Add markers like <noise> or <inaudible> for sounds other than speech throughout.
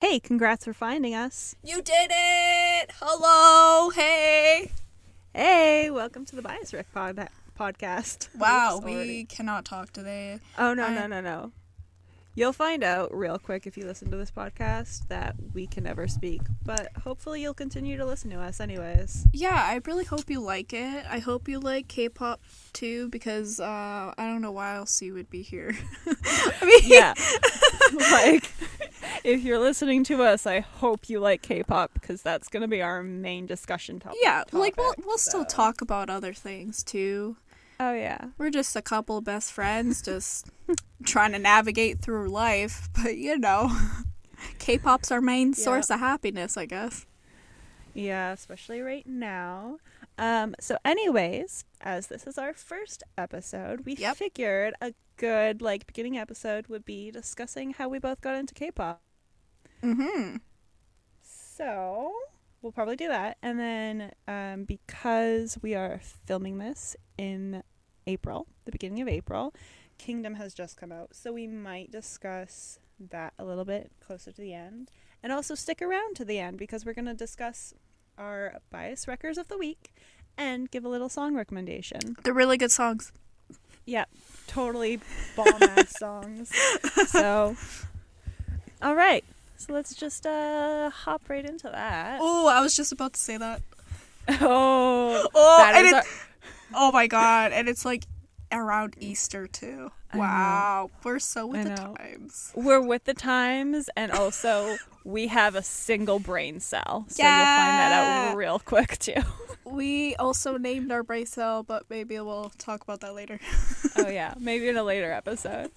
Hey, congrats for finding us. You did it! Hello! Hey! Hey, welcome to the Bias Rick pod- podcast. Wow, we cannot talk today. Oh no I- no no no! You'll find out real quick if you listen to this podcast that we can never speak, but hopefully you'll continue to listen to us anyways. Yeah, I really hope you like it. I hope you like K-pop too, because uh, I don't know why else you would be here. <laughs> I mean, Yeah, <laughs> like if you're listening to us, I hope you like K-pop because that's gonna be our main discussion topic. yeah, like we'll we'll still talk about other things too. Oh yeah, We're just a couple of best friends, just <laughs> trying to navigate through life. But you know, <laughs> K-pop's our main Yeah. source of happiness, I guess. Yeah, especially right now. Um, so anyways, as this is our first episode, we Yep. figured a good like beginning episode would be discussing how we both got into K-pop. Mm-hmm. So we'll probably do that, and then um, because we are filming this in April, the beginning of April, Kingdom has just come out, so we might discuss that a little bit closer to the end, and also stick around to the end because we're going to discuss our bias records of the week and give a little song recommendation. They're really good songs. Yeah, totally bomb ass <laughs> songs. So, all right. So let's just uh hop right into that. Oh, I was just about to say that. <laughs> Oh, Oh, that and is it's, oh my god, and it's like around Easter too. I know. Wow, we're so with I the know. times. we're with the times, and also <laughs> we have a single brain cell, so you'll find that out real quick too. <laughs> We also named our brain cell, but maybe we'll talk about that later. oh yeah, <laughs> maybe in a later episode.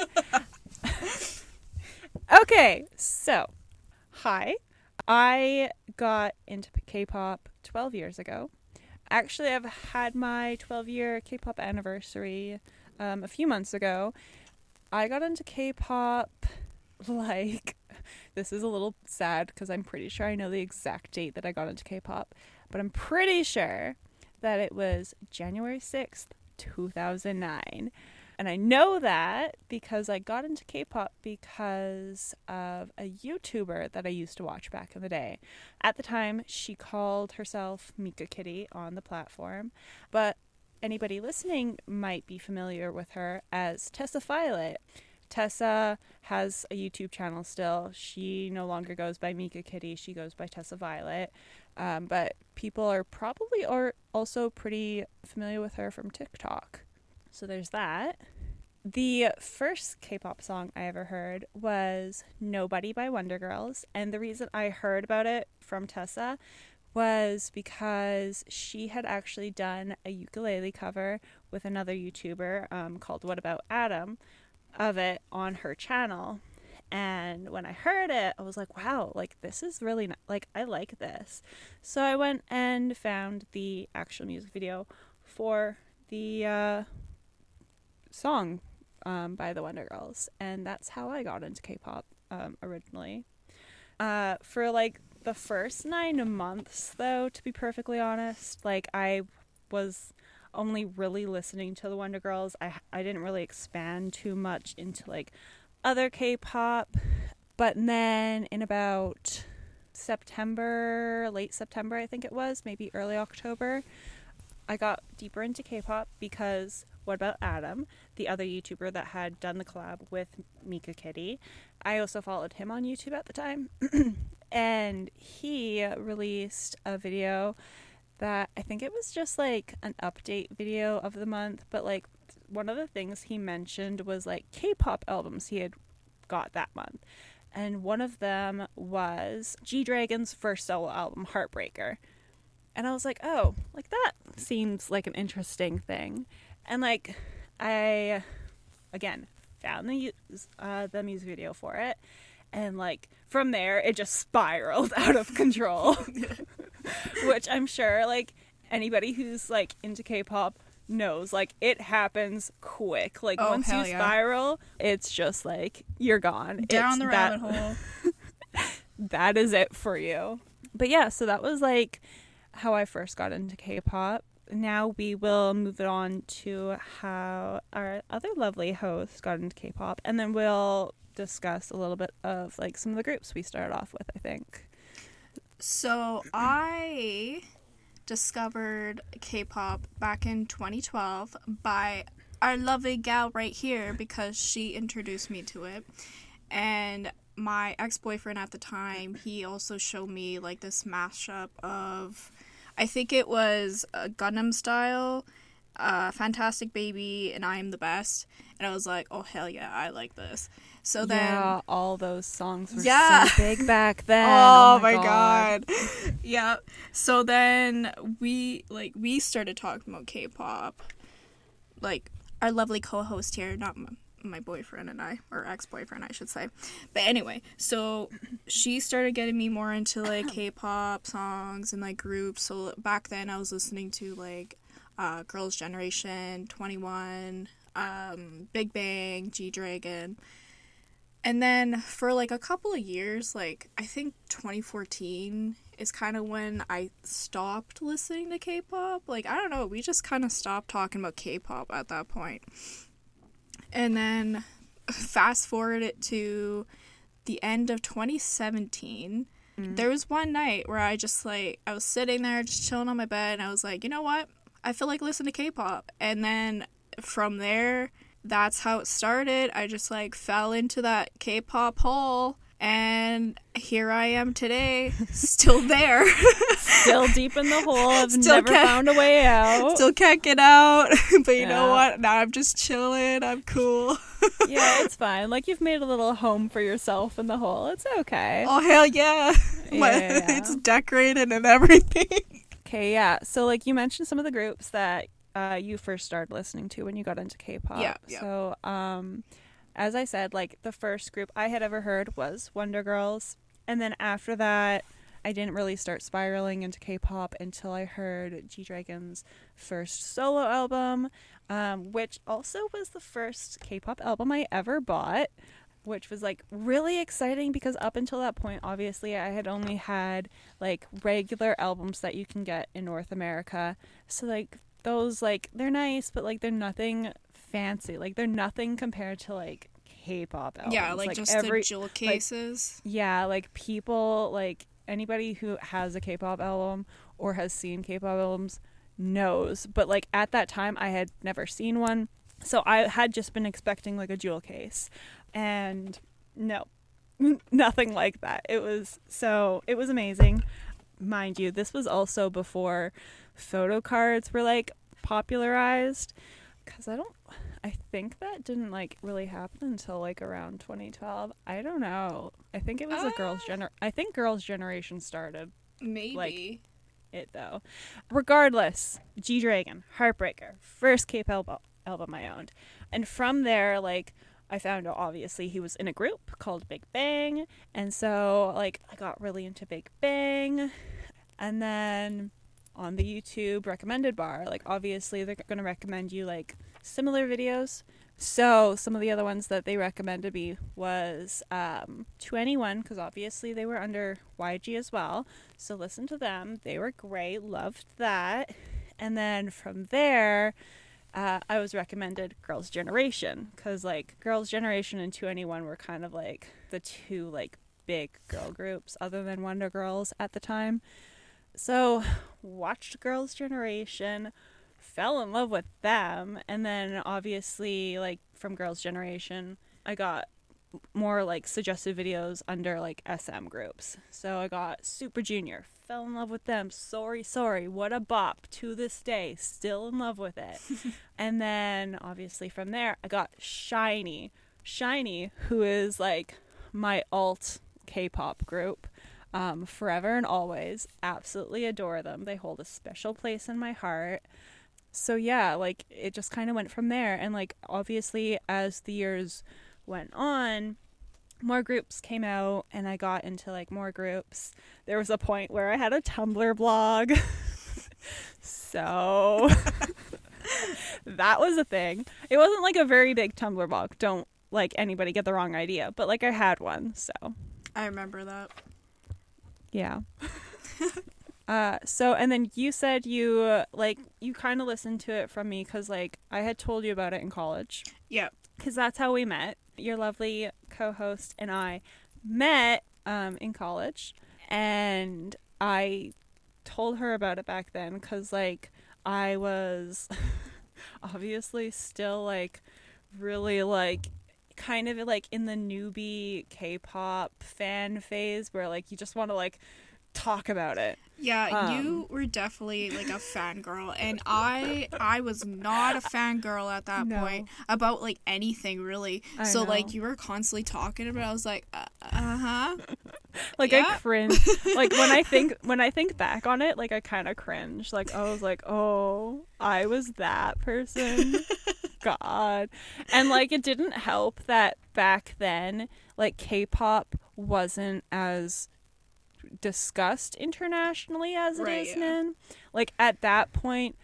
okay, so hi, I got into K-pop 12 years ago. Actually, I've had my 12-year K-pop anniversary um, a few months ago. I got into K-pop <laughs> like this is a little sad because I'm pretty sure I know the exact date that I got into K-pop, but I'm pretty sure that it was January 6th, 2009. And I know that because I got into K-pop because of a YouTuber that I used to watch back in the day. At the time, she called herself Meekakitty on the platform, but anybody listening might be familiar with her as Tessa Violet. Tessa has a YouTube channel still. She no longer goes by Meekakitty. She goes by Tessa Violet. Um, but people are probably are also pretty familiar with her from TikTok. So there's that. The first K-pop song I ever heard was "Nobody" by Wonder Girls, and the reason I heard about it from Tessa was because she had actually done a ukulele cover with another YouTuber um, called What About Adam of it on her channel. And when I heard it, I was like, wow, like this is really ni- like I like this. So I went and found the actual music video for the uh, song um, by the Wonder Girls, and that's how I got into K-pop um, originally. Uh, for like the first nine months, though, to be perfectly honest, like I was only really listening to the Wonder Girls. I I didn't really expand too much into like other K-pop, but then in about September, late September, I think it was, maybe early October, I got deeper into K-pop because what about Adam, the other YouTuber that had done the collab with Meekakitty? I also followed him on YouTube at the time, <clears throat> and he released a video that I think it was just like an update video of the month, but like one of the things he mentioned was like K-pop albums he had got that month. And one of them was G Dragon's first solo album, Heartbreaker. And I was like, oh, like that seems like an interesting thing. And like, I, again, found the uh, the music video for it, and like from there, it just spiraled <laughs> out of control. <laughs> <laughs> Which I'm sure, like anybody who's like into K-pop knows, like it happens quick. Like Oh, once you yeah. spiral, it's just like you're gone. Down It's the that- rabbit hole. that is it for you. But yeah, so that was like how I first got into K-pop. Now we will move it on to how our other lovely host got into K-pop, and then we'll discuss a little bit of like some of the groups we started off with. I think. So I discovered K-pop back in 2012 by our lovely gal right here because she introduced me to it, and my ex-boyfriend at the time he also showed me like this mashup of, I think it was a Gangnam style. Uh, Fantastic Baby and I Am the Best, and I was like, "Oh hell yeah, I like this." So then, yeah, all those songs were Yeah. so <laughs> big back <laughs> then. Oh, my god. yeah. So then we like we started talking about K-pop. Like our lovely co-host here, not my, boyfriend and I, or ex-boyfriend, I should say. But anyway, so she started getting me more into like <coughs> K-pop songs and like groups. So back then I was listening to like uh, Girls' Generation, 2NE1, um, Big Bang, G Dragon. And then for like a couple of years, like I think 2014 is kind of when I stopped listening to K-pop. Like I don't know, we just kind of stopped talking about K-pop at that point. And then fast forward it to the end of 2017. Mm-hmm. There was one night where I just like I was sitting there just chilling on my bed and I was like, "You know what? I feel like listening to K-pop." And then from there, that's how it started. I just like fell into that K-pop hole and here I am today, still there. <laughs> Still deep in the hole. I've Still never found a way out. still can't get out. <laughs> but you know what? Now I'm just chilling. I'm cool. <laughs> yeah, it's fine. Like you've made a little home for yourself in the hole. It's okay. Oh hell yeah. My, Yeah, yeah, yeah. it's decorated and everything. Okay, yeah. So like you mentioned some of the groups that uh, you first started listening to when you got into K-pop. Yeah, yeah. So um, as I said, like the first group I had ever heard was Wonder Girls, and then after that, I didn't really start spiraling into K-pop until I heard G Dragon's first solo album, um, which also was the first K-pop album I ever bought. Which was like really exciting because up until that point, obviously, I had only had like regular albums that you can get in North America. So like those like they're nice, but like they're nothing fancy. Like they're nothing compared to like K-pop albums. yeah, like, just every the jewel cases. yeah, like people like anybody who has a K-pop album or has seen K-pop albums knows. But like at that time, I had never seen one, so I had just been expecting like a jewel case, and no, <laughs> nothing like that. It was so it was amazing, mind you. This was also before photo cards were like popularized, because I don't. I think that didn't like really happen until like around 2012. I don't know. I think it was a girls' Ah. gener. I think girls' generation started Maybe. it though. Regardless, G Dragon, Heartbreaker, first K-pop album, album I owned, and from there, like I found out obviously he was in a group called Big Bang, and so like I got really into Big Bang, and then on the YouTube recommended bar, like obviously they're gonna recommend you like similar videos. So some of the other ones that they recommended me was um, 2NE1 because obviously they were under YG as well. So listen to them. They were great. Loved that. And then from there, uh, I was recommended Girls' Generation because like Girls' Generation and 2NE1 were kind of like the two like big girl groups other than Wonder Girls at the time. So watched Girls' Generation, fell in love with them, and then obviously like from Girls' Generation, I got more like suggested videos under like SM groups. So I got Super Junior, fell in love with them. Sorry, sorry, what a bop to this day, still in love with it. <laughs> and then obviously from there, I got SHINee. SHINee, who is like my alt K-pop group. Um, forever and always, absolutely adore them. They hold a special place in my heart. So yeah, like it just kind of went from there, and like obviously as the years went on, more groups came out and I got into like more groups. There was a point where I had a Tumblr blog. <laughs> so <laughs> that was a thing. It wasn't like a very big Tumblr blog. Don't like anybody get the wrong idea, but like I had one. So, I remember that. yeah. <laughs> Uh, so and then you said you uh, like you kind of listened to it from me because like I had told you about it in college Yeah. because that's how we met. your lovely co-host and I met um, in college, and I told her about it back then because like I was <laughs> obviously still like really like kind of like in the newbie K-pop fan phase where like you just want to like talk about it. Yeah, Um, you were definitely like a fangirl, and I I was not a fangirl at that No. point about like anything really. I so know. like you were constantly talking about. it, I was like, uh huh. <laughs> Like Yeah. I cringe. like when I think <laughs> when I think back on it, like I kind of cringe. Like I was like, "Oh, I was that person." <laughs> God. And like it didn't help that back then like K-pop wasn't as discussed internationally as it is Right, yeah. now. Like at that point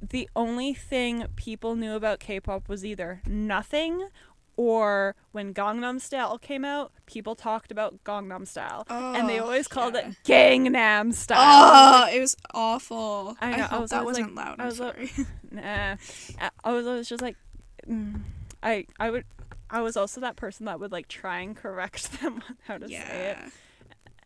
the only thing people knew about K-pop was either nothing or when Gangnam Style came out, people talked about Gangnam Style, and they Oh, always called yeah. it Gangnam Style. Oh, <laughs> it was awful. I I, know, I hope was that always wasn't like- loud. I was like- sorry. <laughs> <laughs> Nah, I- I was always just like, mm. I I would. I was also that person that would like try and correct them on how to say it, yeah.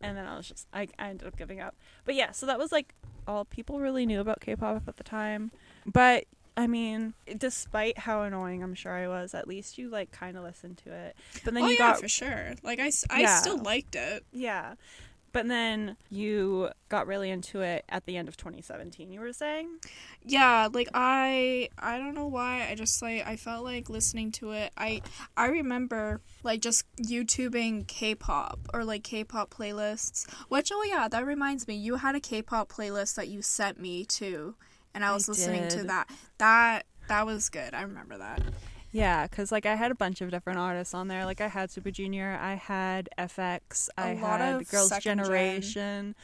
And then I was just I, I ended up giving up. But yeah, so that was like all people really knew about K-pop at the time. But I mean, despite how annoying I'm sure I was, at least you like kind of listened to it. But then oh you yeah, got for sure. Like I Yeah. still liked it. yeah, but then you got really into it at the end of 2017. You were saying, Yeah, like I I don't know why. I just like I felt like listening to it. I I remember like just YouTubing K-pop or like K-pop playlists. Which oh yeah, that reminds me. You had a K-pop playlist that you sent me too, and I I was listening to that. That that was good. I remember that. Yeah, because like I had a bunch of different artists on there. Like I had Super Junior, I had f(x), I A lot had Girls' second gen. Generation.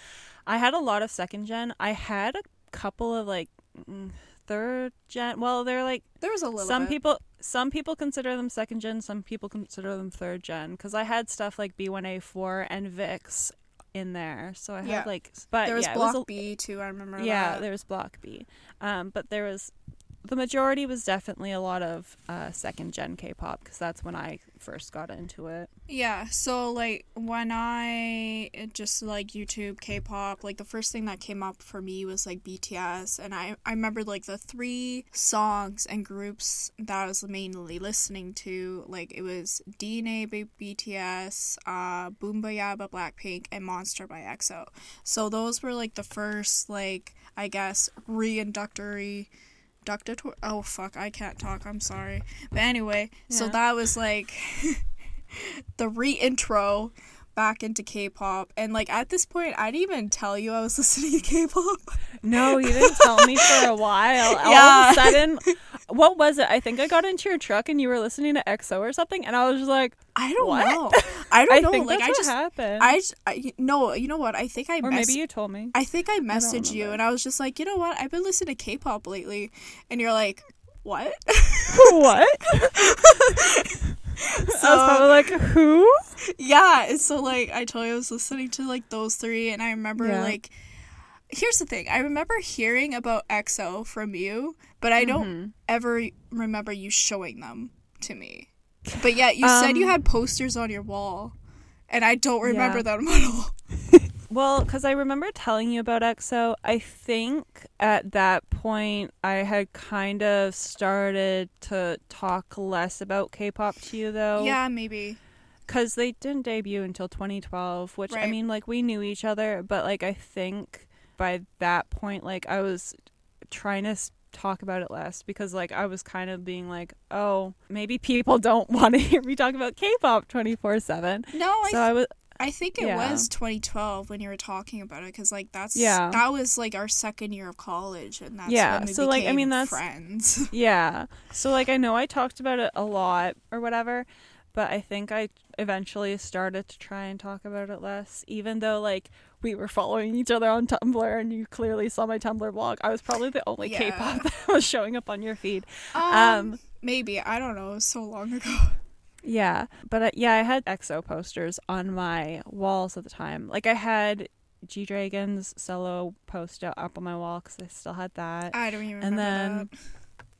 I had a lot of second gen. I had a couple of like mm, third gen. Well, they're like There was a little some bit. people. Some people consider them second gen. Some people consider them third gen. Because I had stuff like B1A4 and VIXX in there. So I had Yeah. like, but There was yeah, Block was a, B too. I remember yeah, that. there was Block B. Um, but there was the majority was definitely a lot of uh, second gen K-pop because that's when I first got into it. Yeah, so like when I just like YouTube K-pop, like the first thing that came up for me was like BTS, and I I remember like the three songs and groups that I was mainly listening to, like it was DNA by BTS, uh, Boombayah by Blackpink, and Monster by EXO. So those were like the first like I guess reinductory. Doctor, oh fuck, I can't talk. I'm sorry, but anyway, so that was like <laughs> the re-intro back into K-pop, and like at this point, I didn't even tell you I was <laughs> listening to K-pop. No, you didn't tell me for a while. Yeah. <laughs> All of a sudden, what was it? I think I got into your truck and you were listening to EXO or something, and I was just like, I don't What? know. I <laughs> don't I know. think like I just, happened. I, I, no. You know what? I think I or mess- maybe you told me. I think I messaged you, and I was just like, you know what? I've been listening to K-pop lately, and you're like, what? <laughs> what? <laughs> I was like, who? yeah and so like i told you i was listening to like those three and i remember Yeah. like here's the thing i remember hearing about exo from you but i don't Mhm. ever remember you showing them to me but yet you said you Um, had posters on your wall and i don't remember Yeah. them at all <laughs> Well, because I remember telling you about EXO, I think at that point I had kind of started to talk less about K-pop to you, though. yeah maybe Because they didn't debut until 2012, which I mean, like we knew each other, but like I think by that point, like I was trying to talk about it less because like I was kind of being like, oh, maybe people <laughs> don't want to hear me talk about K-pop 24 seven. no i, So I was I think it yeah. was 2012 when you were talking about it because like that's Yeah. that was like our second year of college and that's Yeah, when we so, like, I mean, that's- friends <laughs> Yeah. So like I know I talked about it a lot or whatever, but I think I eventually started to try and talk about it less even though like we were following each other on Tumblr and you clearly saw my Tumblr blog. I was probably the only Yeah. K-pop <laughs> that was showing up on your feed. um, Um maybe i don't know it was so long ago yeah, but uh, yeah, I had EXO posters on my walls at the time. Like I had G Dragon's solo poster up on my wall cuz I still had that. I don't even And remember then- that.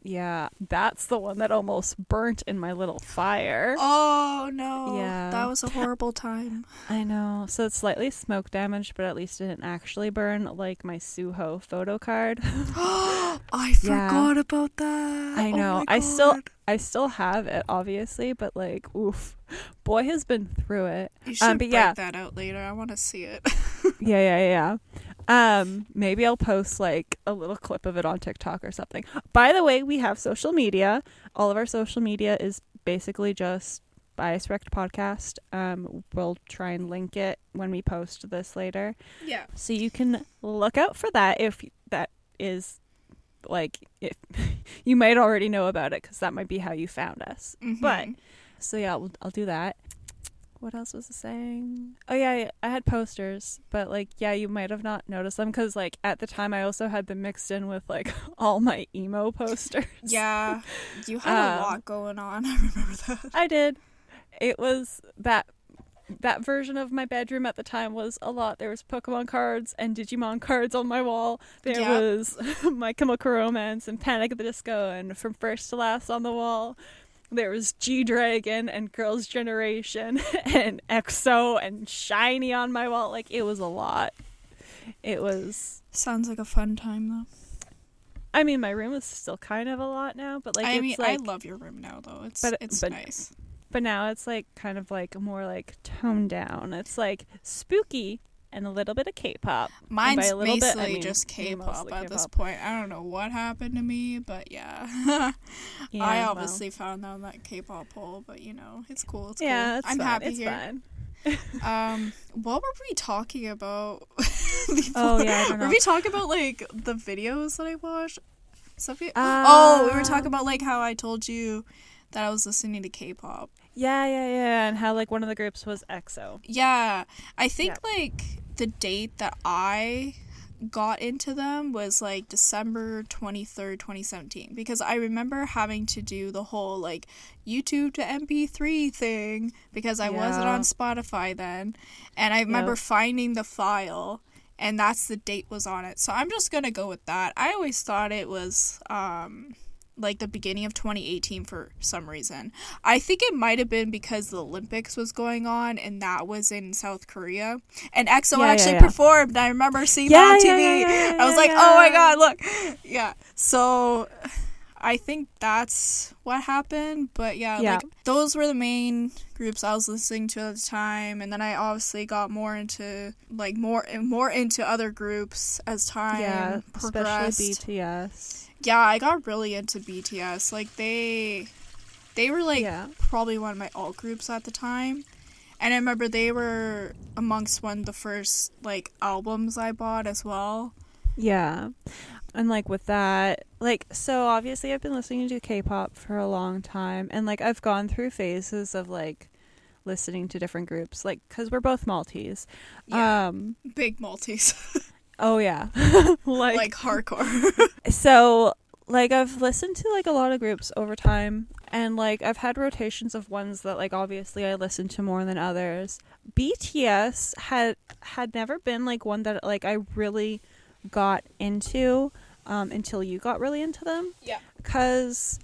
Yeah, that's the one that almost burnt in my little fire. Oh no. Yeah. That was a horrible time. <laughs> I know. So it's slightly smoke damaged, but at least it didn't actually burn like my Suho photo card. <gasps> <gasps> I Yeah. forgot about that. I Oh know. my I still I still have it obviously, but like oof. Boy has been through it. You should Um, but break yeah. that out later. I want to see it. Yeah, yeah, yeah. Um, maybe I'll post like a little clip of it on TikTok or something. By the way, we have social media. All of our social media is basically just Bias Rect Podcast. Um, we'll try and link it when we post this later. yeah. So you can look out for that if that is like if <laughs> you might already know about it because that might be how you found us. But so yeah, I'll, I'll do that. What else was I saying? Oh yeah, I had posters, but like yeah, you might have not noticed them because like at the time I also had them mixed in with like <laughs> all my emo <laughs> posters. yeah, you had a Um, lot going on. <laughs> I remember that. I did. It was that that version of my bedroom at the time was a lot. There was Pokemon cards and Digimon cards on my wall. There Yeah. was My Chemical Romance and Panic at the Disco and From First to Last on the wall. There was G Dragon and Girls' Generation <laughs> and EXO and SHINee on my wall. Like it was a lot. It was. Sounds like a fun time though. I mean, my room is still kind of a lot now, but like I it's mean, like I love your room now though. It's But- it's but- nice. But now it's like kind of like more like toned down. It's like spooky and a little bit of K-pop. Mine's by a little bit, I basically mean just K-pop at this K-pop. point. I don't know what happened to me, but yeah. <laughs> Yeah, I well, obviously found out that K-pop hole, but you know, it's cool. It's yeah, cool. it's I'm fine. happy it's here. <laughs> <laughs> Um, what were we talking about? Oh yeah, I don't Were we talking about like the videos that I watched? Something. Uh, oh, we were talking about like how I told you that I was listening to K-pop. Yeah, yeah, yeah, and how like one of the groups was EXO. Yeah, I think like the date that I got into them was like December 23rd, 2017 because I remember having to do the whole like YouTube to MP3 thing because I wasn't on Spotify then and I remember Yep. finding the file and that's the date was on it. So I'm just going to go with that. I always thought it was um like the beginning of 2018 for some reason. I think it might have been because the Olympics was going on and that was in South Korea. And EXO Yeah, yeah, actually yeah. performed. I remember seeing Yeah, that on yeah, TV. yeah, yeah, I was yeah, like, "Oh my god, look." Yeah. So I think that's what happened, but yeah, Yeah. like those were the main groups I was listening to at the time and then I obviously got more into like more and more into other groups as time yeah, progressed especially BTS. Yeah, I got really into BTS. Like they they were like yeah, probably one of my alt groups at the time. And I remember they were amongst one of the first like albums I bought as well. yeah, and like with that, like so obviously I've been listening to K-pop for a long time, and like I've gone through phases of like listening to different groups, like because we're both Maltese. Yeah. Um. Big multis. <laughs> Oh yeah, <laughs> like like hardcore. <laughs> so like I've listened to like a lot of groups over time and like I've had rotations of ones that like obviously I listen to more than others. BTS had had never been like one that like I really got into um until you got really into them yeah. cuz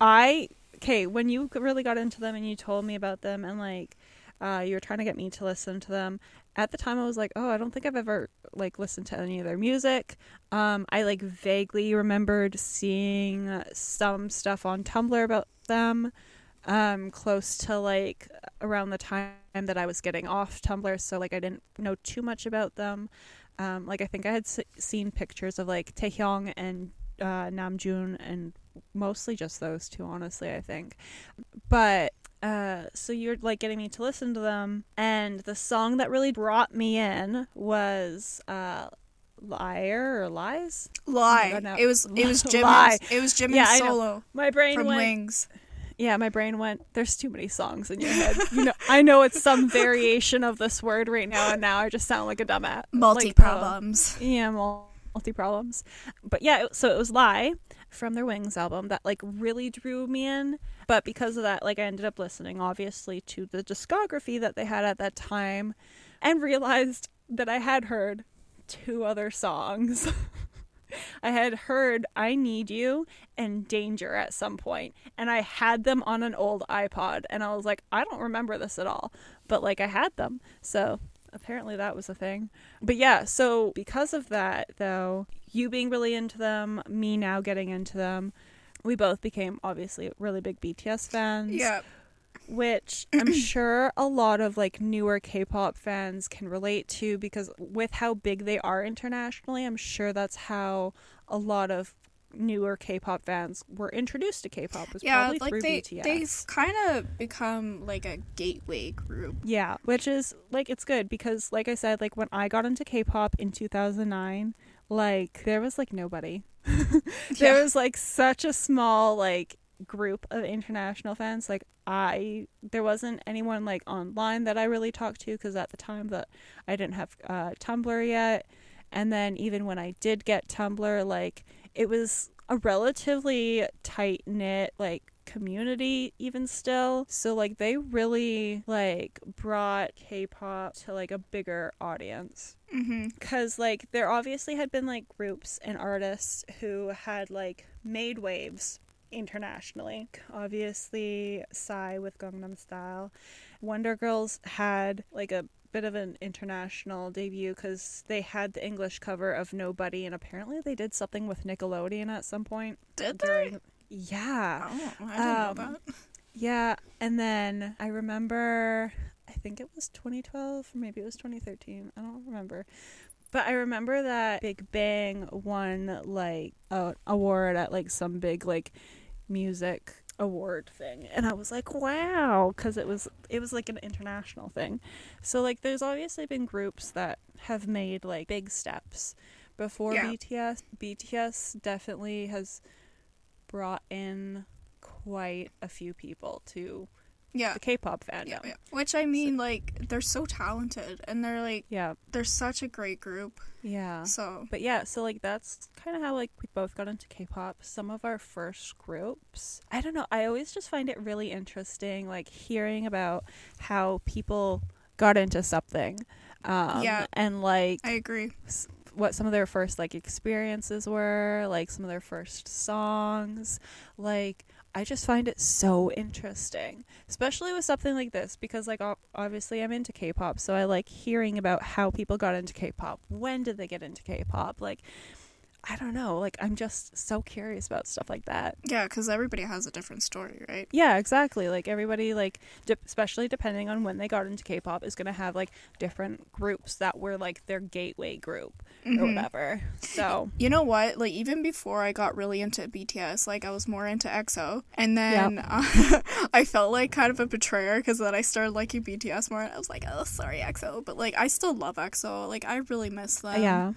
I okay, when you really got into them and you told me about them and like uh, you were trying to get me to listen to them. At the time, I was like, "Oh, I don't think I've ever like listened to any of their music." Um, I like vaguely remembered seeing some stuff on Tumblr about them, um, close to like around the time that I was getting off Tumblr. So like I didn't know too much about them. Um, like I think I had s- seen pictures of like Taehyung and uh, Namjoon and mostly just those two, honestly. I think, but uh, so you're like getting me to listen to them, and the song that really brought me in was uh, "Liar" or "Lies." Lie. God, no. It was it was <laughs> jim it was Jimin's Yeah, solo My brain from went. Wings. Yeah, my brain went. There's too many songs in your head. You know, I know it's some <laughs> variation of this word right now, and now I just sound like a dumbass. Multi problems Like, uh, problems. Yeah, multi problems. But yeah, so it was Lie from their Wings album that like really drew me in. But because of that, like I ended up listening obviously to the discography that they had at that time and realized that I had heard two other songs. <laughs> I had heard I Need You and Danger at some point, and I had them on an old iPod, and I was like, I don't remember this at all, but like I had them. So apparently that was a thing. But yeah, so because of that, though, you being really into them, me now getting into them, we both became obviously really big BTS fans. Yeah. Which I'm <clears throat> sure a lot of like newer K-pop fans can relate to because with how big they are internationally, I'm sure that's how a lot of newer K-pop fans were introduced to K-pop was Yeah, probably like through they BTS. they've kind of become like a gateway group. Yeah, which is like it's good because like I said, like when I got into K-pop in 2009, like there was like nobody. <laughs> there Yeah. was like such a small like group of international fans. Like I there wasn't anyone like online that I really talked to because at the time that I didn't have uh Tumblr yet. And then even when I did get Tumblr, like it was a relatively tight knit like community even still. So like they really like brought K-pop to like a bigger audience Mm-hmm. because like there obviously had been like groups and artists who had like made waves internationally obviously psy with gangnam style wonder girls had like a bit of an international debut because they had the english cover of nobody and apparently they did something with nickelodeon at some point Did they? during yeah Oh, I didn't know Um, that. yeah, and then I remember, I think it was 2012, or maybe it was 2013. I don't remember. But I remember that Big Bang won like a award at like some big like music award thing and I was like wow cuz it was it was like an international thing. So like there's obviously been groups that have made like big steps before Yeah. BTS. BTS definitely has brought in quite a few people to Yeah. the K-pop fandom. Yeah, yeah. Which I mean, like, they're so talented and they're like, yeah, they're such a great group. yeah. So, But yeah, so like that's kind of how like we both got into K-pop. Some of our first groups. I don't know. I always just find it really interesting, like hearing about how people got into something. Um, Yeah. and like I agree. s- what some of their first like experiences were, like some of their first songs. Like I just find it so interesting, especially with something like this because like obviously I'm into K-pop, so I like hearing about how people got into K-pop. When did they get into K-pop? Like I don't know, like I'm just so curious about stuff like that. Yeah, because everybody has a different story, right? Yeah, exactly. Like everybody, like de- especially depending on when they got into K-pop, is gonna have like different groups that were like their gateway group or Mhm. whatever. So You know what? Like even before I got really into BTS, like I was more into EXO, and then uh, <laughs> I felt like kind of a betrayer because then I started liking BTS more. And I was like, oh, sorry EXO, but like I still love EXO. Like I really miss them. yeah,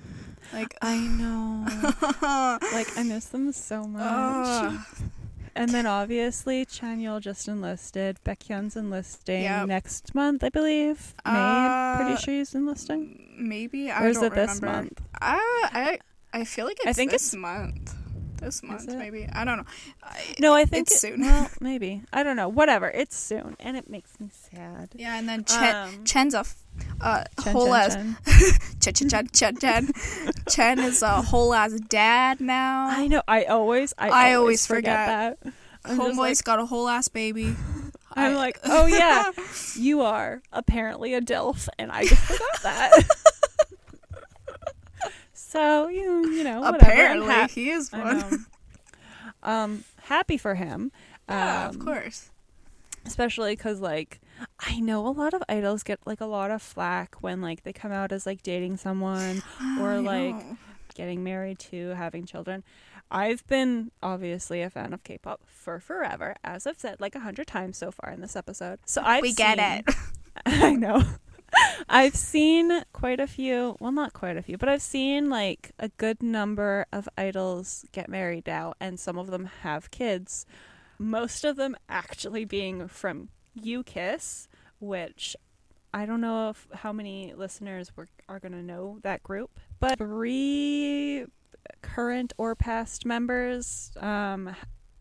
Like I <sighs> know. Like I miss them so much. And then obviously Chanyeol just enlisted. Baekhyun's enlisting Yep. next month, I believe. May. Uh, pretty sure he's enlisting. maybe I Or is it this month? Uh, I I feel like it's I think this it's- month. This month, maybe. I don't know. I, No, I think it's it- soon. Well, <laughs> maybe. I don't know. Whatever. It's soon, and it makes me sad. Yeah, and then Chen, Um, Chen's a f- uh, Chen, whole Chen, ass Chen. <laughs> Chen Chen Chen Chen <laughs> Chen. Is a whole ass dad now. I know. I always. I, I always forget, forget. that. Homeboy's like, got a whole ass baby. I'm I- like, oh yeah, you are apparently a dilf, and I just forgot that. so you you know. Apparently, hap- he is one. um, happy for him. Yeah, Um, of course. especially because like i know a lot of idols get like a lot of flack when like they come out as like dating someone <sighs> or, like, getting married to having children i've been obviously a fan of k-pop for forever as i've said like a hundred times so far in this episode so i've we get seen- it. <laughs> i know i've seen quite a few well not quite a few but i've seen like a good number of idols get married now and some of them have kids most of them actually being from UKISS, which I don't know if how many listeners were, are going to know that group, but three current or past members, um,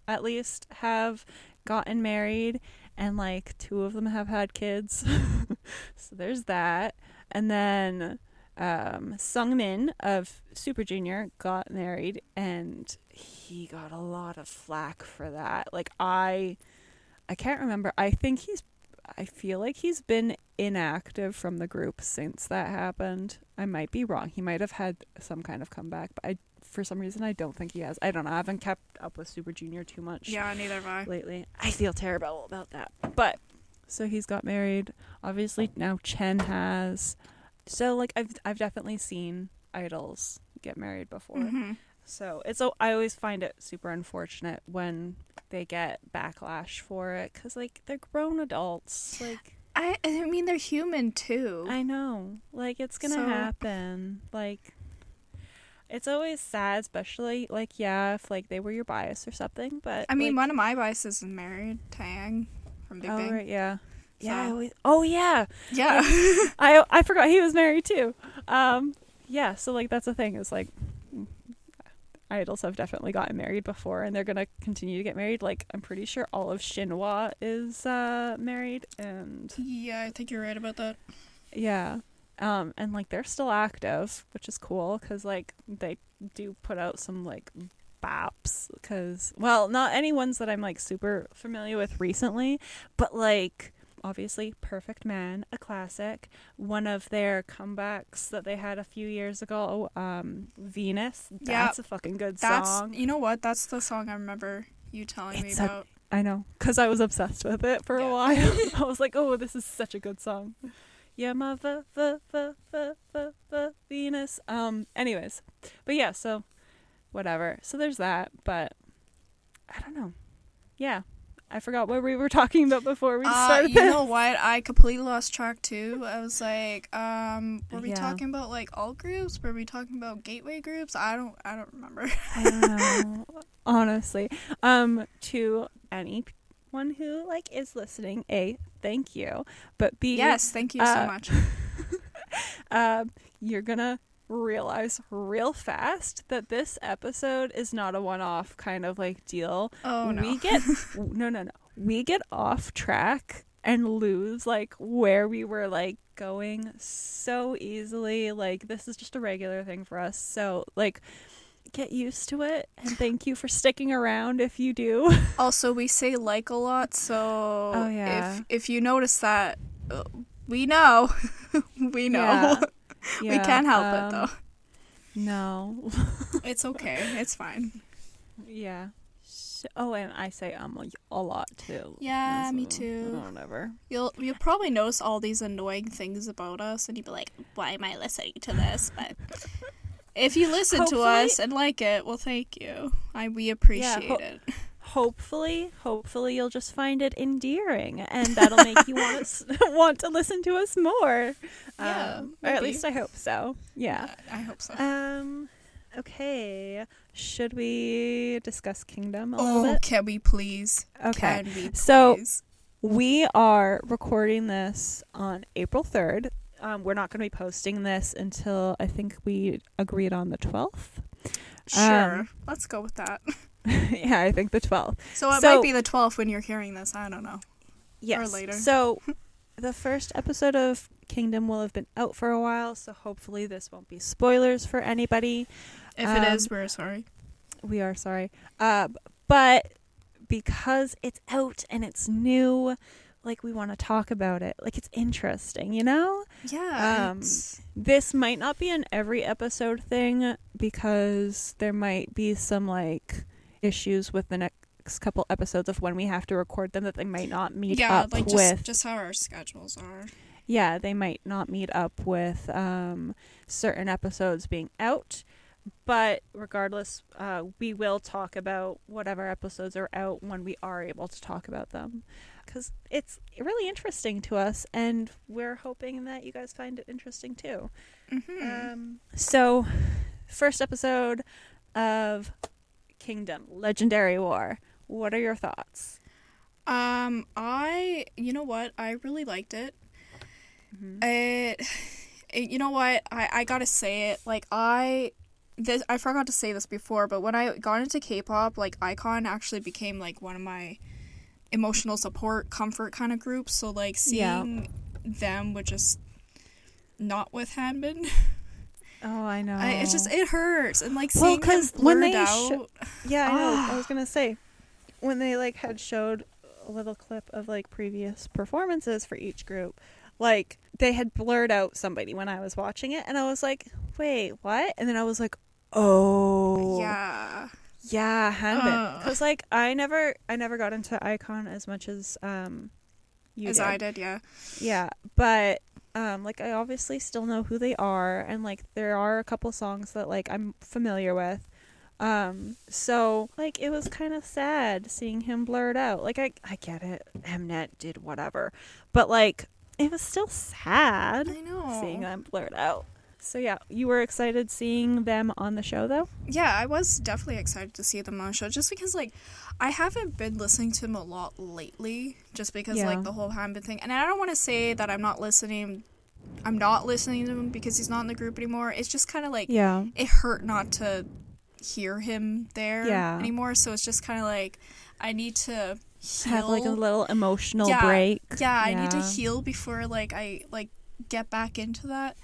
at least, have gotten married, and like two of them have had kids. <laughs> so there's that. And then um, Sungmin of Super Junior got married, and he got a lot of flack for that. Like I, I can't remember. I think he's. I feel like he's been inactive from the group since that happened. I might be wrong. He might have had some kind of comeback, but I, for some reason, I don't think he has. I don't know. I haven't kept up with Super Junior too much Yeah, neither have I. lately. I feel terrible about that. But so he's got married. Obviously now Chen has. So like I've I've definitely seen idols get married before. hmm So it's I always find it super unfortunate when they get backlash for it cuz like they're grown adults. Like I I mean they're human too. I know. Like it's going to So- happen. Like it's always sad especially like yeah, if like they were your bias or something, but I mean, like, one of my biases is married, Taeyang from Big Oh Bang. right, yeah. Yeah, I always, oh yeah. Yeah. <laughs> I I forgot he was married too. Um, yeah, so like that's the thing is like idols have definitely gotten married before, and they're gonna continue to get married. Like I'm pretty sure all of Shinhwa is uh, married, and yeah, I think you're right about that. yeah, um, and like they're still active, which is cool because like they do put out some like bops because well not any ones that i'm like super familiar with recently but like obviously perfect man a classic one of their comebacks that they had a few years ago um venus Yeah. that's a fucking good That's song you know what? That's the song I remember you telling It's me a- about. i know because i was obsessed with it for Yeah. a while <laughs> i <laughs> was like oh this is such a good song yeah my v- v- v- v- v- v- venus um anyways but yeah so whatever so there's that but i don't know yeah i forgot what we were <laughs> talking about before we Uh, started you this. know what? I completely lost track too. I was like, um, were we Yeah. talking about like all groups? Were we talking about gateway groups? I don't, I don't remember. <laughs> I don't know. Honestly. Um to anyone who like is listening, A, thank you. But B yes, thank you uh, so much. <laughs> um you're gonna realize real fast that this episode is not a one off kind of like deal. Oh no. We get <laughs> no no no. We get off track and lose like where we were like going so easily. Like this is just a regular thing for us. So like get used to it and thank you for sticking around if you do. <laughs> Also, we say like a lot, so Oh, yeah. if if you notice that, uh, we know, <laughs> we know. Yeah. <laughs> we Yeah, can't help um, it though. No. It's okay. It's fine. yeah. Oh, and I say um a- lot too. Yeah, That's, me too. Whatever. You'll you'll probably notice all these annoying things about us, and you'll be like, "Why am I listening to this?" But if you listen to us and like it, well, thank you. I we appreciate ho- it. hopefully hopefully you'll just find it endearing and that'll make you want to <laughs> want to listen to us more. <laughs> Yeah, um, or at least i hope so. Yeah. I hope so. um okay. Should we discuss kingdom a little oh, bit? can we please? okay. We So- we are recording this on april 3rd um, we're not going to be posting this until i think we agreed on the 12th Sure. um, Let's go with that. <laughs> <laughs> yeah i think the 12th So it so- might be the 12th when you're hearing this. I don't know. Yes. later. So <laughs> the first episode of Kingdom will have been out for a while, so hopefully this won't be spoilers for anybody. If it Um, is, we're sorry. We are sorry. Uh, but because it's out and it's new, like we want to talk about it. Like it's interesting, you know? Yeah. um, This might not be an every episode thing because there might be some like issues with the next couple episodes of when we have to record them that they might not meet yeah, up like just with just how our schedules are. yeah, they might not meet up with um, certain episodes being out. But regardless, uh, we will talk about whatever episodes are out when we are able to talk about them. Because it's really interesting to us, and we're hoping that you guys find it interesting too. Mm-hmm. Um, so, first episode of Kingdom Legendary War. What are your thoughts? Um, I, you know what? I really liked it. Mhm. It, it you know what? I, I gotta say it. Like, I, this, I forgot to say this before, but when I got into K pop, like, iKON actually became, like, one of my emotional support, comfort kind of groups. So, like, Yeah. seeing them with just not with Hanbin <laughs> Oh, I know. I, it's just it hurts and like Well, seeing 'cause them when they out. Yeah, I know. I Ah. was gonna say when they like had showed a little clip of like previous performances for each group, like they had blurred out somebody when I was watching it, and I was like, "Wait, what?" And then I was like, "Oh, yeah, yeah, had been." Ugh. Because like I never, I never got into iKON as much as um you as did. I did. Yeah, Yeah, but um like I obviously still know who they are and like there are a couple songs that like I'm familiar with. Um so like it was kind of sad seeing him blurred out. Like I I get it. Mnet did whatever. But like it was still sad I know. seeing them blurred out. So yeah, you were excited seeing them on the show though? Yeah, I was definitely excited to see them on the show just because like I haven't been listening to him a lot lately just because Yeah. like the whole Hanbin thing. And I don't want to say that I'm not listening I'm not listening to him because he's not in the group anymore. It's just kind of like Yeah. it hurt not to hear him there Yeah. anymore. So it's just kind of like I need to heal. Have like a little emotional Yeah, break. yeah, I need to heal before like I like get back into that.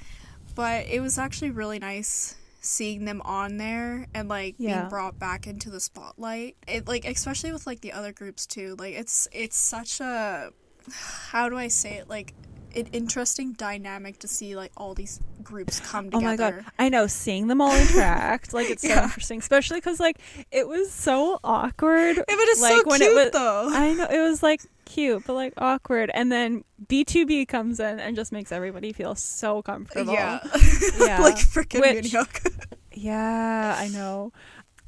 But it was actually really nice seeing them on there and like Yeah. being brought back into the spotlight. It like especially with like the other groups too. Like it's it's such a <sighs> how do I say it like an interesting dynamic to see like all these groups come together. Oh my god, I know. Seeing them all interact, like it's so <laughs> interesting, especially because like it was so awkward. Yeah, but it's like so when cute it was, though. I know it was like cute, but like awkward, and then BTOB comes in and just makes everybody feel so comfortable. yeah. <laughs> yeah, <laughs> like freaking Which- Minhyuk. yeah, I know.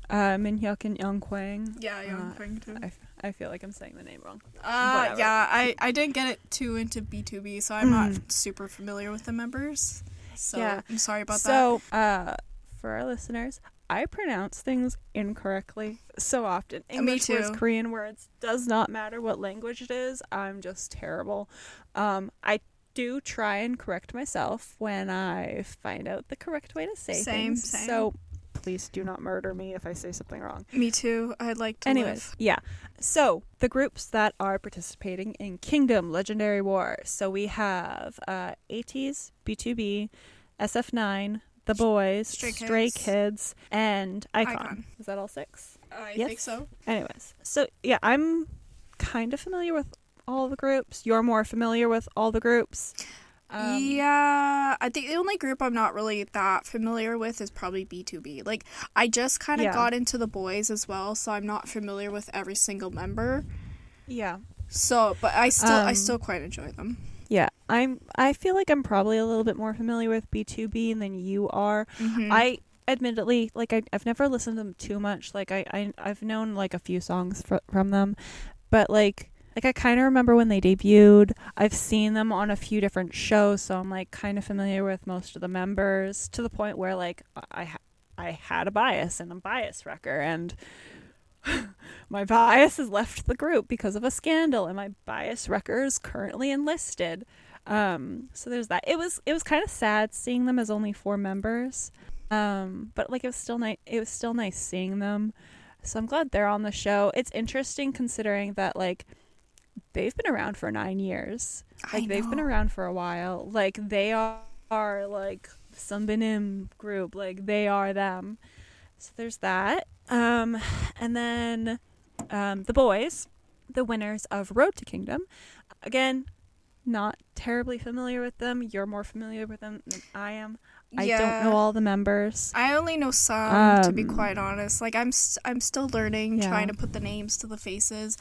Uh, Min Hyuk and Young Kwang. yeah, Young Uh, Kwang too. I, I feel like I'm saying the name wrong. Uh, Whatever. yeah, I, I didn't get it too into BTOB, so I'm not Mm. super familiar with the members. So Yeah. I'm sorry about that. so, uh, for our listeners, I pronounce things incorrectly so often. Me English words. Korean words, does not matter what language it is. I'm just terrible. Um, I do try and correct myself when I find out the correct way to say Same, things. same. So please do not murder me if I say something wrong. Me too. I'd like to Anyways, live. yeah. So the groups that are participating in Kingdom Legendary War. So we have uh, ATEEZ, BTOB, SF9, The Boyz, Stray Stray, Kids. Kids. and iKON. iKON. Is that all six? I Yes. think so. Anyways, so yeah, I'm kind of familiar with all the groups. You're more familiar with all the groups. Um, yeah, I think the only group I'm not really that familiar with is probably BTOB. Like, I just kind of Yeah. got into the Boyz as well, so I'm not familiar with every single member. Yeah. So, but I still, I Um, still quite enjoy them. Yeah. I'm I feel like I'm probably a little bit more familiar with BTOB than you are. Mhm. I admittedly like I, I've never listened to them too much. Like I, I I've known like a few songs fr- from them, but like like I kind of remember when they debuted. I've seen them on a few different shows, so I'm like kind of familiar with most of the members to the point where like I I had a bias and a bias wrecker and <laughs> my bias has left the group because of a scandal and my bias wrecker is currently enlisted. Um so there's that. It was it was kind of sad seeing them as only four members. Um, but like it was still nice. It was still nice seeing them. So I'm glad they're on the show. It's interesting considering that like they've been around for nine years. I Like they've been around for a while. Like they are, are like sunbaenim group. Like they are them. So there's that. Um, and then um, the Boyz, the winners of Road to Kingdom. Again, not terribly familiar with them. You're more familiar with them than I am. I don't know all the members. I only know some, to be Um, quite honest. Like I'm, s- I'm still learning, Yeah. trying to put the names to the faces,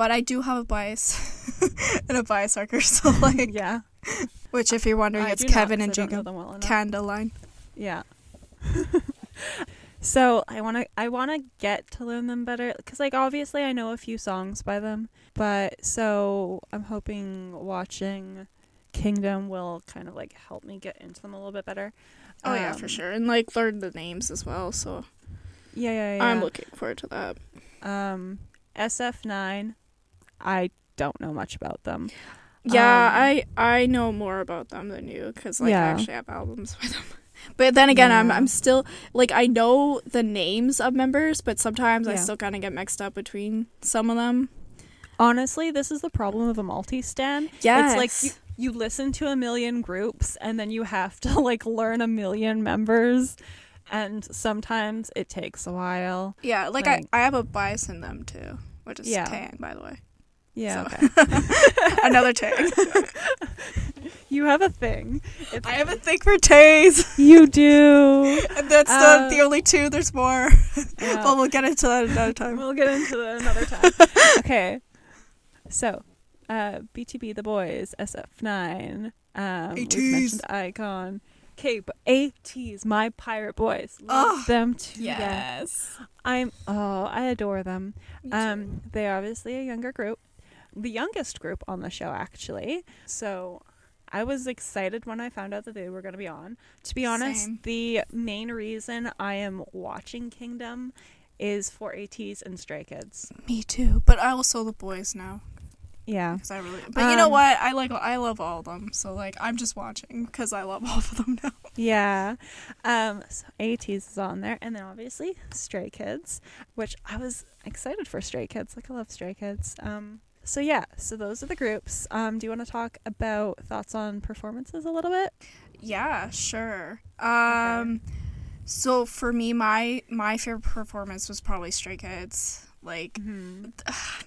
but I do have a bias <laughs> and a bias marker. <laughs> So like, yeah. which if you're wondering, I it's Kevin not, and Jacob well. Candeline. Yeah. <laughs> so I want to I want to get to learn them better because like obviously I know a few songs by them, but so I'm hoping watching Kingdom will kind of like help me get into them a little bit better. Oh yeah, for Um, sure, and like learn the names as well. So Yeah, yeah, yeah. I'm looking forward to that. um SF9 I don't know much about them. Yeah, Um, I I know more about them than you because like I actually have albums <laughs> with them. But then again, I'm I'm still like I know the names of members, but sometimes I still kind of get mixed up between some of them. Honestly, this is the problem of a multi-stan. Yes, It's like you you listen to a million groups and then you have to <laughs> like learn a million members and sometimes it takes a while. Yeah, like, Like- I, I have a bias in them too, which is Yeah. Taeyang, by the way. Yeah. So- okay. <laughs> Another <laughs> Taeyang. you have a thing. It's, I have a thing for Tays. you <laughs> do. And that's Uh, not the only two. There's more. Yeah. but we'll get into that another time. We'll get into that another time. okay. So, uh, BTOB the Boyz, SF9, um, mentioned iKON, Cape, ATEEZ, my pirate boys. Love Oh, them too. yeah. Yes. I'm, oh, I adore them. Um, they're obviously a younger group, the youngest group on the show, actually. So I was excited when I found out that they were going to be on. To be honest, Same. the main reason I am watching Kingdom is for ATEEZ and Stray Kids. Me too. But I also the Boyz now. Yeah. Because I really. But you know Um, what? I like. I love all of them. So like, I'm just watching because I love <laughs> all of them now. Yeah. Um, so ATEEZ is on there. And then obviously Stray Kids, which I was excited for Stray Kids. Like, I love Stray Kids. Um, so yeah, so those are the groups. Um, do you want to talk about thoughts on performances a little bit? Yeah, sure. Um, so for me, my my favorite performance was probably Stray Kids. Like, Mm-hmm. <sighs>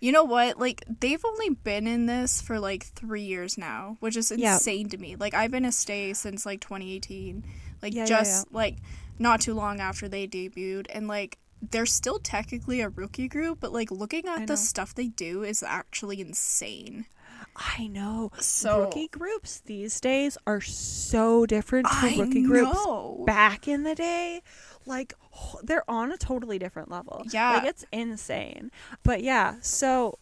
you know what? Like, they've only been in this for like three years now, which is Yeah. insane to me. Like, I've been a stay since like 2018. Like, Yeah, yeah, just like not too long after they debuted, and like. They're still technically a rookie group, but like looking at the stuff they do is actually insane. I know. So rookie groups these days are so different to I rookie groups back in the day. Like they're on a totally different level. Yeah. Like it's insane. But yeah, so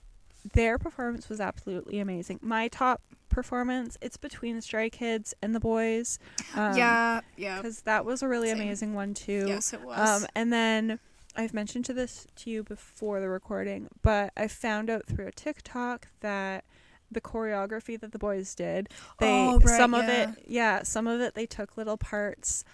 their performance was absolutely amazing. My top performance, it's between Stray Kids and the Boyz. Um, yeah, yeah. Because that was a really Same. amazing one too. Yes, it was. Um, and then I've mentioned to this to you before the recording, but I found out through a TikTok that the choreography that the Boyz did, they Oh, right, some of it, yeah, some of it they took little parts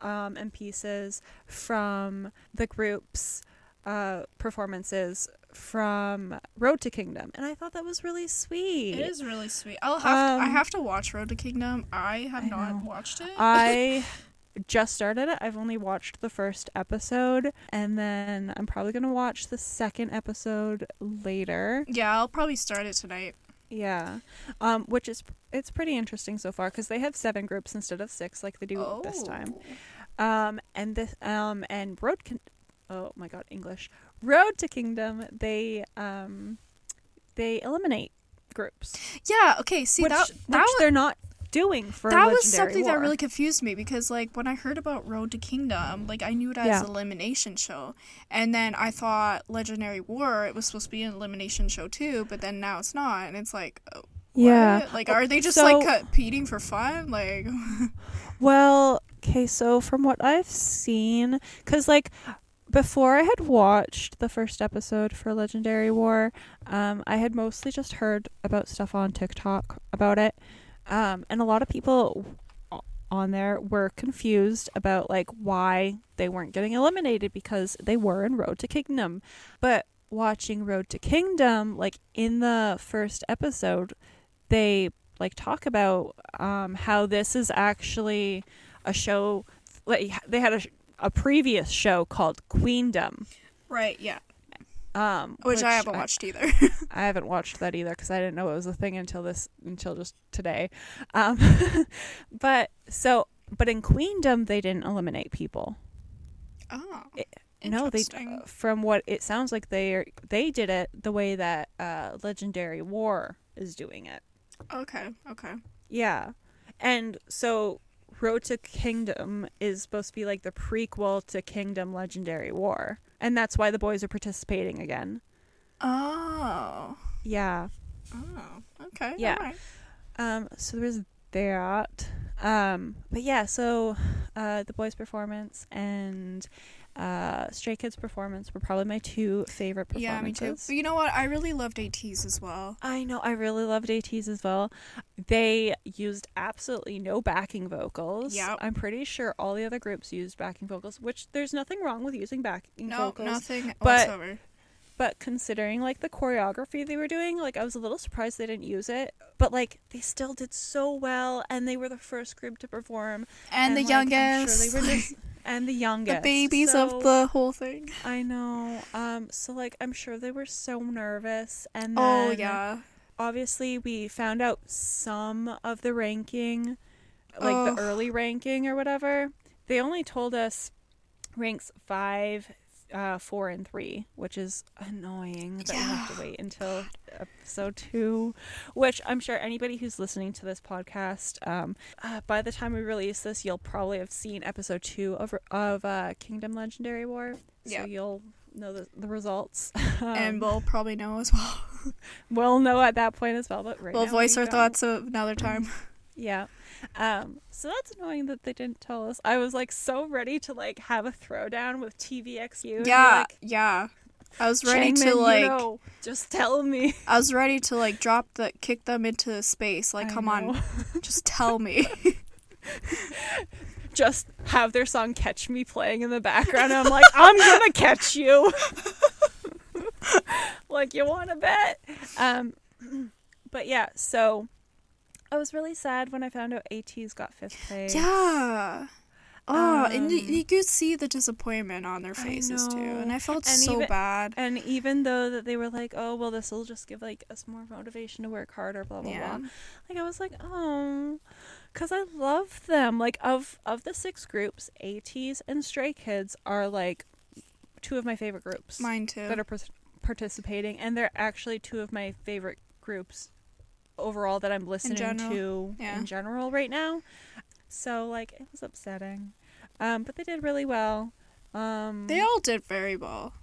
um, and pieces from the group's uh, performances from Road to Kingdom, and I thought that was really sweet. It is really sweet. I'll have I Um, have to watch Road to Kingdom. I have I not know. watched it. I <laughs> just started it. I've only watched the first episode, and then I'm probably gonna watch the second episode later. yeah, I'll probably start it tonight. Yeah, um, which is it's pretty interesting so far because they have seven groups instead of six like they do this time. Um, and this um and Road Con- oh my god English Road to Kingdom they um they eliminate groups Yeah. Okay. See which that which that was, they're not doing for that was something that really confused me because like when I heard about Road to Kingdom, like I knew it as Yeah. an elimination show, and then I thought Legendary War it was supposed to be an elimination show too, but then now it's not, and it's like. uh, Yeah. Like, are they just So- like competing for fun? Like, <laughs> Well, okay, so from what I've seen, because like before I had watched the first episode for Legendary War, um, I had mostly just heard about stuff on TikTok about it, um, and a lot of people on there were confused about like why they weren't getting eliminated because they were in Road to Kingdom, but watching Road to Kingdom, like in the first episode, they like talk about um, how this is actually a show. Like they had a, a previous show called Queendom, right? Yeah. Um, Which, I haven't watched either. <laughs> I haven't watched that either because I didn't know it was a thing until this until just today. Um, <laughs> but so but in Queendom they didn't eliminate people. oh. No, they Interesting. from what it sounds like they are, they did it the way that uh, Legendary War is doing it. Okay. Okay. Yeah. And so Road to Kingdom is supposed to be like the prequel to Kingdom Legendary War. And that's why the Boyz are participating again. Oh. Yeah. Oh. Okay. Yeah. Um so there's that. Um but yeah, so uh the boys performance and uh Stray Kids performance were probably my two favorite Yeah, me performances. too. But you know what? I really loved ATEEZ as well. I know. I really loved ATEEZ as well. They used absolutely no backing vocals. Yeah. I'm pretty sure all the other groups used backing vocals, which there's nothing wrong with using backing No, vocals. nothing but- whatsoever. but considering like the choreography they were doing, like I was a little surprised they didn't use it. But like they still did so well, and they were the first group to perform, And, the like, I'm youngest. sure they were just <laughs> and the youngest, the babies So- of the whole thing. I know. Um. So like I'm sure they were so nervous, and Oh yeah. obviously we found out some of the ranking like Ugh. the early ranking or whatever they only told us ranks five uh, four and three which is annoying that we have to wait until episode two which i'm sure anybody who's listening to this podcast um, uh, by the time we release this you'll probably have seen episode two of, of uh, kingdom legendary war so Yeah. you'll know the, the results <laughs> and Um, we'll probably know as well. <laughs> we'll know at that point as well but right we'll voice we our don't. thoughts another time. <laughs> Yeah. Um, so that's annoying that they didn't tell us. I was like so ready to like have a throwdown with TVXQ. yeah, like, yeah. I was ready "Changmin, to you like know, just tell me. I was ready to like drop the kick them into space. Like, I come know. on, <laughs> just tell me. <laughs> just have their song "Catch Me" playing in the background. And I'm like, I'm gonna catch you. <laughs> like you want to bet? Um, <clears throat> but yeah. So I was really sad when I found out ATEEZ got fifth place. yeah. Oh, and you, Um, you could see the disappointment on their faces too, and I felt And so even- bad. And even though that they were like, oh well, this will just give like us more motivation to work harder, blah blah Yeah. blah. Like I was like, oh, because I love them. Like of of the six groups, ATEEZ and Stray Kids are like two of my favorite groups Mine too. that are pers- participating, and they're actually two of my favorite groups overall that I'm listening general, to yeah. in general right now. So like it was upsetting, um, but they did really well. Um, They all did very well.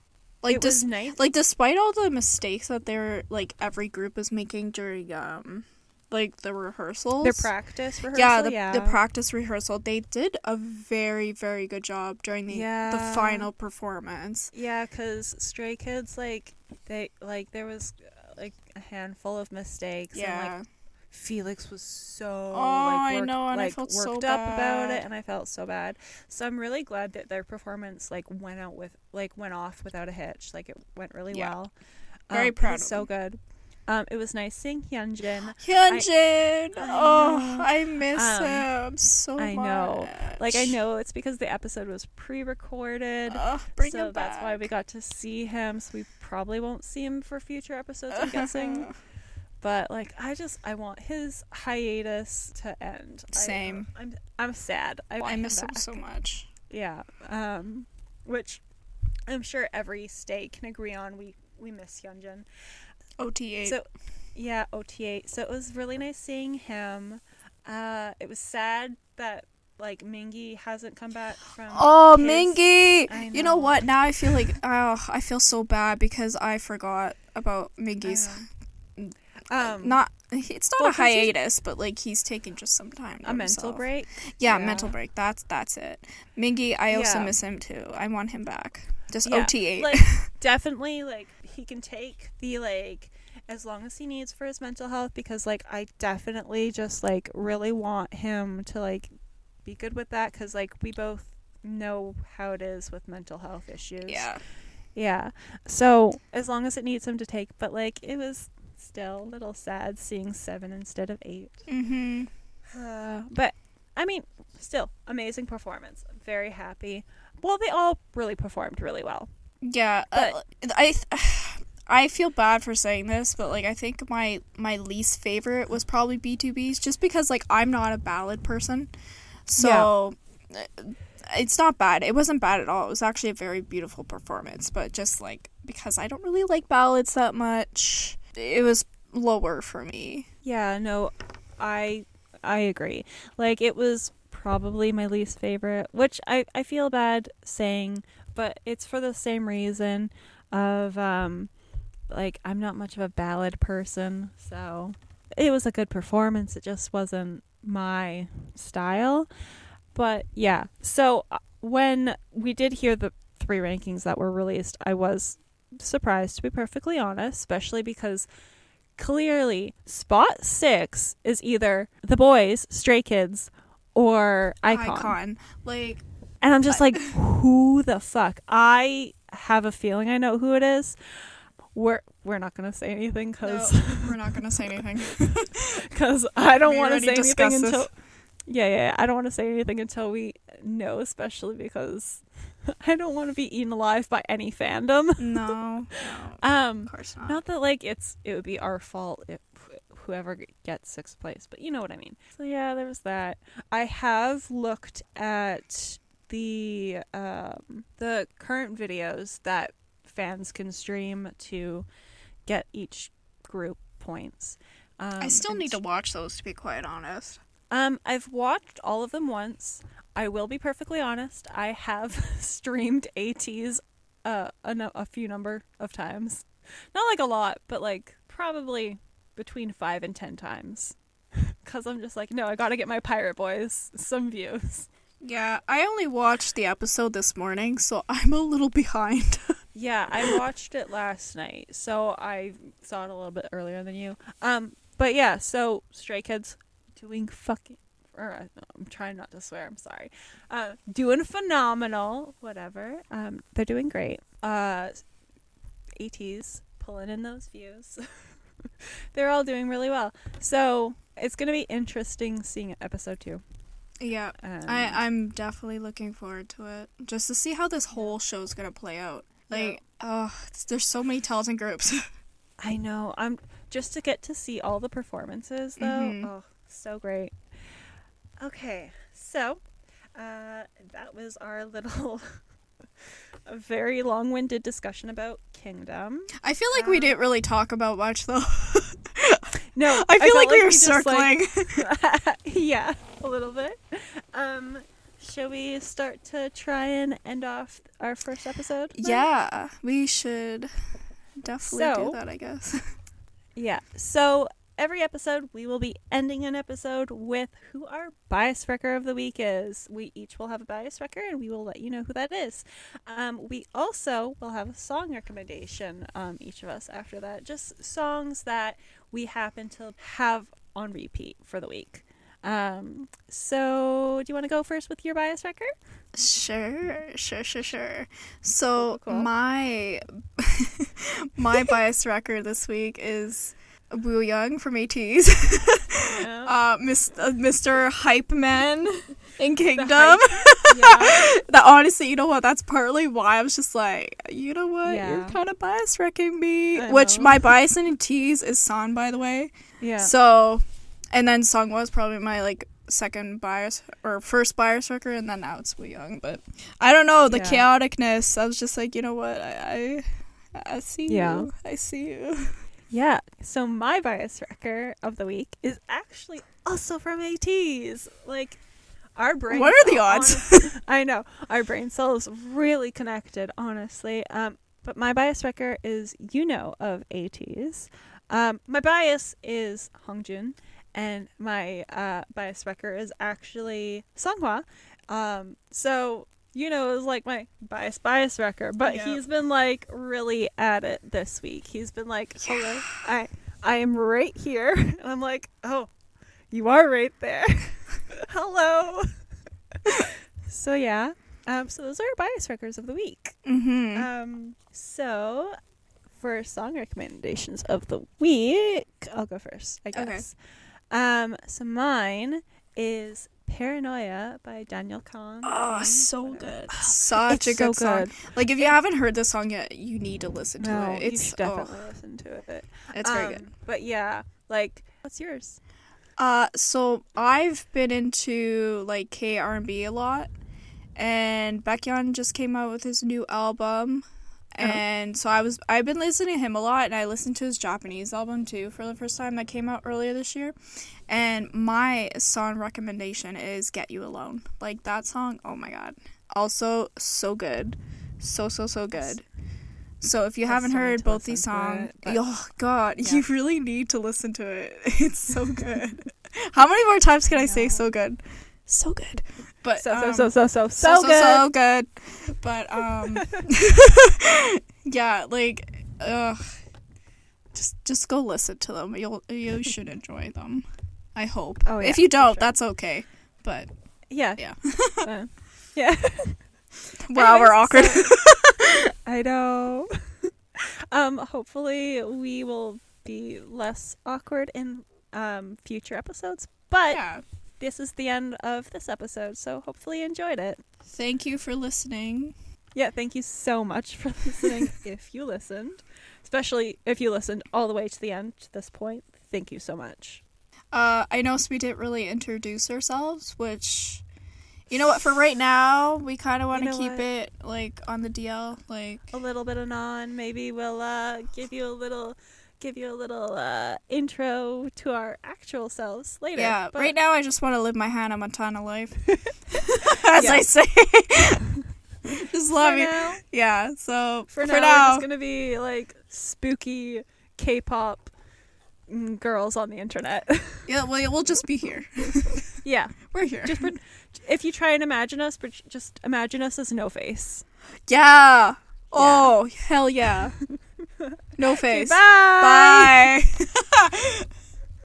Like was dis- nice. like despite all the mistakes that they're like every group is making during um like the rehearsals. Their practice rehearsal. yeah, the, yeah. the practice rehearsal. They did a very very good job during the the final performance. Yeah, because Stray Kids, like they like there was like a handful of mistakes. And, Yeah. like Felix was so Oh, like, I know, and I felt worked so up about it, and I felt so bad. So I'm really glad that their performance like went out with like went off without a hitch. Like it went really Yeah. well. Very Um, proud so good. Um, it was nice seeing Hyunjin. Hyunjin. I oh. I miss Um, him so I much. I know. Like I know it's because the episode was pre-recorded. Bring so him that's why we got to see him. So we probably won't see him for future episodes, I'm guessing. <laughs> But like, I just I want his hiatus to end. I- Same. I'm I'm sad. I, I, miss him back. so much. Yeah. Um, which I'm sure every stay can agree on. We we miss Hyunjin. OT8. So yeah, OT8. So it was really nice seeing him. Uh, it was sad that like Mingi hasn't come back from. <gasps> Oh, his- Mingi! I You know know. what? Now I feel like oh, I feel so bad because I forgot about Mingi's. Um, Not it's not well, a hiatus, but like he's taking just some time. a mental break. Yeah, Yeah. mental break. That's that's it. Mingi, I also Yeah. miss him too. I want him back. Just Yeah, OT8. like <laughs> definitely like he can take the like as long as he needs for his mental health because like I definitely just like really want him to like be good with that cuz like we both know how it is with mental health issues. yeah. Yeah. So as long as it needs him to take but like it was still a little sad seeing 7 instead of 8. Mhm. Uh, but I mean, still amazing performance. I'm very happy. Well, they all really performed really well. Yeah, But- uh, I <sighs> I feel bad for saying this, but like I think my my least favorite was probably BTOB's just because like I'm not a ballad person. So uh, it's not bad. It wasn't bad at all. It was actually a very beautiful performance, but just like because I don't really like ballads that much, it was lower for me. Yeah, no, I I agree. Like it was probably my least favorite, which I I feel bad saying, but it's for the same reason of um like I'm not much of a ballad person, so it was a good performance. It just wasn't my style. But yeah. So uh, when we did hear the three rankings that were released, I was surprised to be perfectly honest, especially because clearly spot six is either the Boyz, Stray Kids, or iKON. Like And I'm just like, who the fuck? I have a feeling I know who it is. We're we're not gonna say anything No, because we're not gonna say <laughs> anything. Because I don't want to say anything this. until yeah, yeah yeah I don't want to say anything until we know, especially because <laughs> I don't want to be eaten alive by any fandom. no, <laughs> no, Um, of course not. not that like it's it would be our fault if whoever gets sixth place, but you know what I mean. So yeah, there was that. I have looked at the um the current videos that fans can stream to get each group points. Um, I still need to watch those to be quite honest. um, I've watched all of them once. I will be perfectly honest. I have <laughs> streamed ATEEZ uh, a, no- a few number of times. Not like a lot, but like probably between five and ten times. <laughs> Because I'm just like, no, I gotta get my Pirate Boys some views. Yeah, I only watched the episode this morning, so <laughs> I'm a little behind. Yeah, I watched it last night, so I saw it a little bit earlier than you. Um, but yeah, so Stray Kids doing fucking. Or, uh, I'm trying not to swear. I'm sorry. Uh, doing phenomenal. Whatever. Um, they're doing great. Uh, ATEEZ pulling in those views. <laughs> they're all doing really well. So it's gonna be interesting seeing episode two. yeah, Um, I I'm definitely looking forward to it, just to see how this whole show's gonna play out. Like, oh, there's so many talented groups. <laughs> I know. I'm just to get to see all the performances though. Mhm. Oh, so great. Okay, so uh, that was our little, <laughs> very long-winded discussion about Kingdom. I feel like we Um, didn't really talk about much though. <laughs> No, I feel felt like we were just, like- circling. yeah, a little bit. Um, shall we start to try and end off our first episode? yeah, we should definitely So- do that. I guess. <laughs> Yeah. So every episode, we will be ending an episode with who our bias wrecker of the week is. We each will have a bias wrecker, and we will let you know who that is. Um, we also will have a song recommendation, um, each of us after that. Just songs that we happen to have on repeat for the week. Um, so do you want to go first with your bias wrecker? Sure, sure, sure, sure. So Cool, my <laughs> my bias record this week is Woo Young from ATEEZ. Yeah. <laughs> uh, Mis- uh, Mr. Hype Man in Kingdom. yeah. <laughs> that honestly, you know what? That's partly why I was just like, you know what? You're kind of bias wrecking me. Which my bias in ATEEZ is San, by the way. Yeah. So, and then Song was probably my like second bias or first bias record, and then now it's Woo Young. But I don't know the Yeah. chaoticness. I was just like, you know what? I I, I see Yeah. you. I see you. Yeah. So my bias wrecker of the week is actually also from ATEEZ. Like our brain. What are the odds? <laughs> <laughs> I know our brain cell is really connected, honestly. Um, but my bias wrecker is Yunho of ATEEZ. Um, my bias is Hongjoong, and my uh, bias wrecker is actually Seonghwa. Um, so Yunho is like my bias bias wrecker, but Yeah. he's been like really at it this week. He's been like, "Hello, I I am right here," <laughs> and I'm like, "Oh, you are right there." <laughs> Hello. so yeah. Um, so those are our bias records of the week. mm-hmm. Um, so for song recommendations of the week, I'll go first, I Okay. Um, so mine is Paranoia by Daniel Kang. Oh, Um, so whatever. good. <gasps> Such It's a good so song. good. Like if you haven't heard this song yet, you need to listen to No, it. you It's should oh, definitely listen to it. it's very good. Um, But yeah, like, what's yours? Uh, so I've been into like K R and B a lot, and Baekhyun just came out with his new album, Uh-huh. and so I was I've been listening to him a lot, and I listened to his Japanese album too for the first time that came out earlier this year, and my song recommendation is "Get You Alone." Like that song, oh my god! Also, so good, so so so good. So if you I haven't heard both these songs, oh god, Yeah. you really need to listen to it. <laughs> It's so good. <laughs> How many more times can I, say so good? So good. But So, um, so, so, so, so, so, so, so, good. so good. But um <laughs> <laughs> yeah, like ugh just just go listen to them. You'll you <laughs> should enjoy them. I hope. Oh, yeah, if you don't, sure. that's okay. But Yeah. Yeah. Uh, yeah. wow, we're Anyways, awkward. I know. Um, hopefully we will be less awkward in um future episodes. But yeah. This is the end of this episode, so hopefully you enjoyed it. Thank you for listening. Yeah, thank you so much for <laughs> listening. if you listened, especially if you listened all the way to the end to this point, thank you so much. Uh, I know we didn't really introduce ourselves, which, you know what, for right now, we kind of want to You know keep what? it, like, on the DL. Like, A little bit of non. Maybe we'll uh, give you a little, give you a little uh, intro to our actual selves later. yeah, but- right now I just want to live my Hannah Montana life. <laughs> As I say. <laughs> just For love you. now, Yeah, so for, for, now, now, just gonna be like spooky K-pop girls on the internet. <laughs> yeah, well, we'll just be here. yeah, We're here. just if you try and imagine us, but just imagine us as no face. yeah. Oh, hell yeah. No face. Bye. Bye. <laughs>